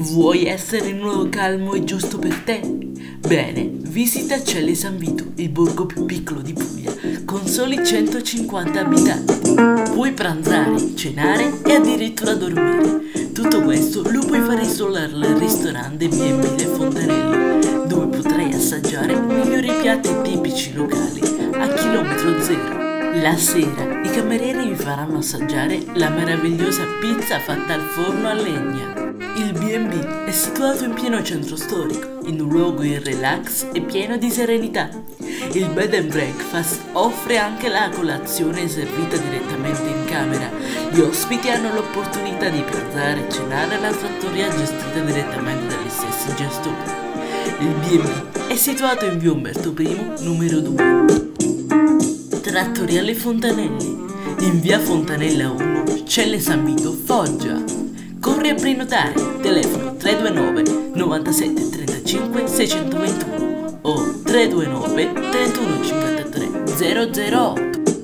Vuoi essere in un luogo calmo e giusto per te? Bene, visita Celle San Vito, il borgo più piccolo di Puglia, con soli 150 abitanti. Puoi pranzare, cenare e addirittura dormire. Tutto questo lo puoi fare solo al ristorante B&B Le Fontanelle, dove potrai assaggiare i migliori piatti tipici locali a chilometro zero. La sera i camerieri vi faranno assaggiare la meravigliosa pizza fatta al forno a legna. Il B&B è situato in pieno centro storico, in un luogo in relax e pieno di serenità. Il bed and breakfast offre anche la colazione servita direttamente in camera. Gli ospiti hanno l'opportunità di pranzare e cenare alla trattoria gestita direttamente dagli stessi gestori. Il B&B è situato in via Umberto I, numero 2. Trattoriale Fontanelli, in via Fontanella 1, Celle San Vito, Foggia. Corri a prenotare, telefono 329 97 35 621 o 329 31 53 008.